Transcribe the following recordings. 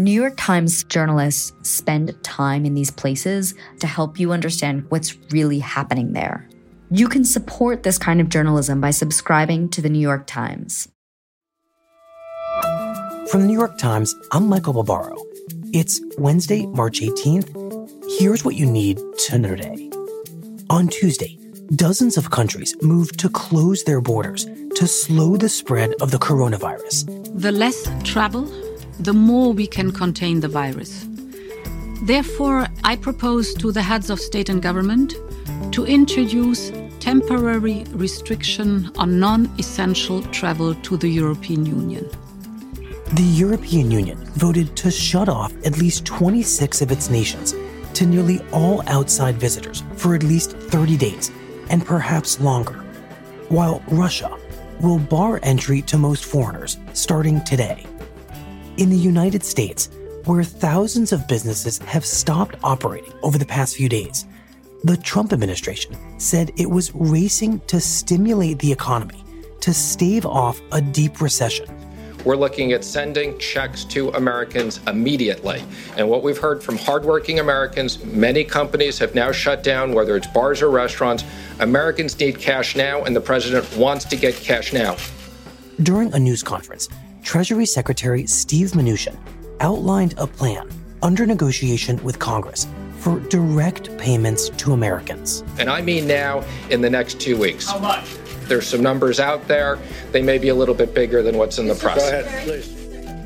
New York Times journalists spend time in these places to help you understand what's really happening there. You can support this kind of journalism by subscribing to the New York Times. From the New York Times, I'm Michael Barbaro. It's Wednesday, March 18th. Here's what you need to know today. On Tuesday, dozens of countries moved to close their borders to slow the spread of the coronavirus. The less travel, the more we can contain the virus. Therefore, I propose to the heads of state and government to introduce temporary restriction on non-essential travel to the European Union. The European Union voted to shut off at least 26 of its nations to nearly all outside visitors for at least 30 days and perhaps longer, while Russia will bar entry to most foreigners starting today. In the United States, where thousands of businesses have stopped operating over the past few days, the Trump administration said it was racing to stimulate the economy to stave off a deep recession. We're looking at sending checks to Americans immediately. And what we've heard from hardworking Americans, many companies have now shut down, whether it's bars or restaurants. Americans need cash now, and the president wants to get cash now. During a news conference, Treasury Secretary Steve Mnuchin outlined a plan under negotiation with Congress for direct payments to Americans. And I mean now in the next two weeks. How much? There's some numbers out there. They may be a little bit bigger than what's in the press. Go ahead, please.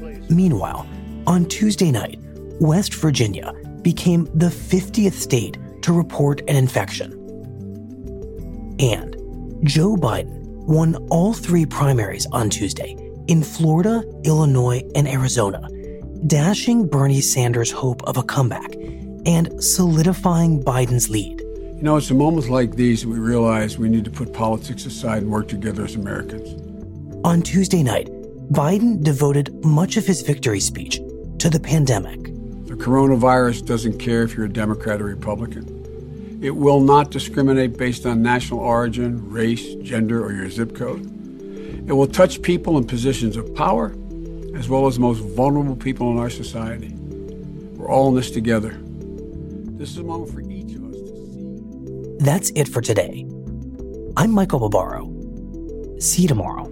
please. Meanwhile, on Tuesday night, West Virginia became the 50th state to report an infection. And Joe Biden won all three primaries on Tuesday in Florida, Illinois, and Arizona, dashing Bernie Sanders' hope of a comeback and solidifying Biden's lead. You know, it's in moments like these that we realize we need to put politics aside and work together as Americans. On Tuesday night, Biden devoted much of his victory speech to the pandemic. The coronavirus doesn't care if you're a Democrat or Republican. It will not discriminate based on national origin, race, gender, or your zip code. It will touch people in positions of power as well as the most vulnerable people in our society. We're all in this together. This is a moment for each of us to see. That's it for today. I'm Michael Barbaro. See you tomorrow.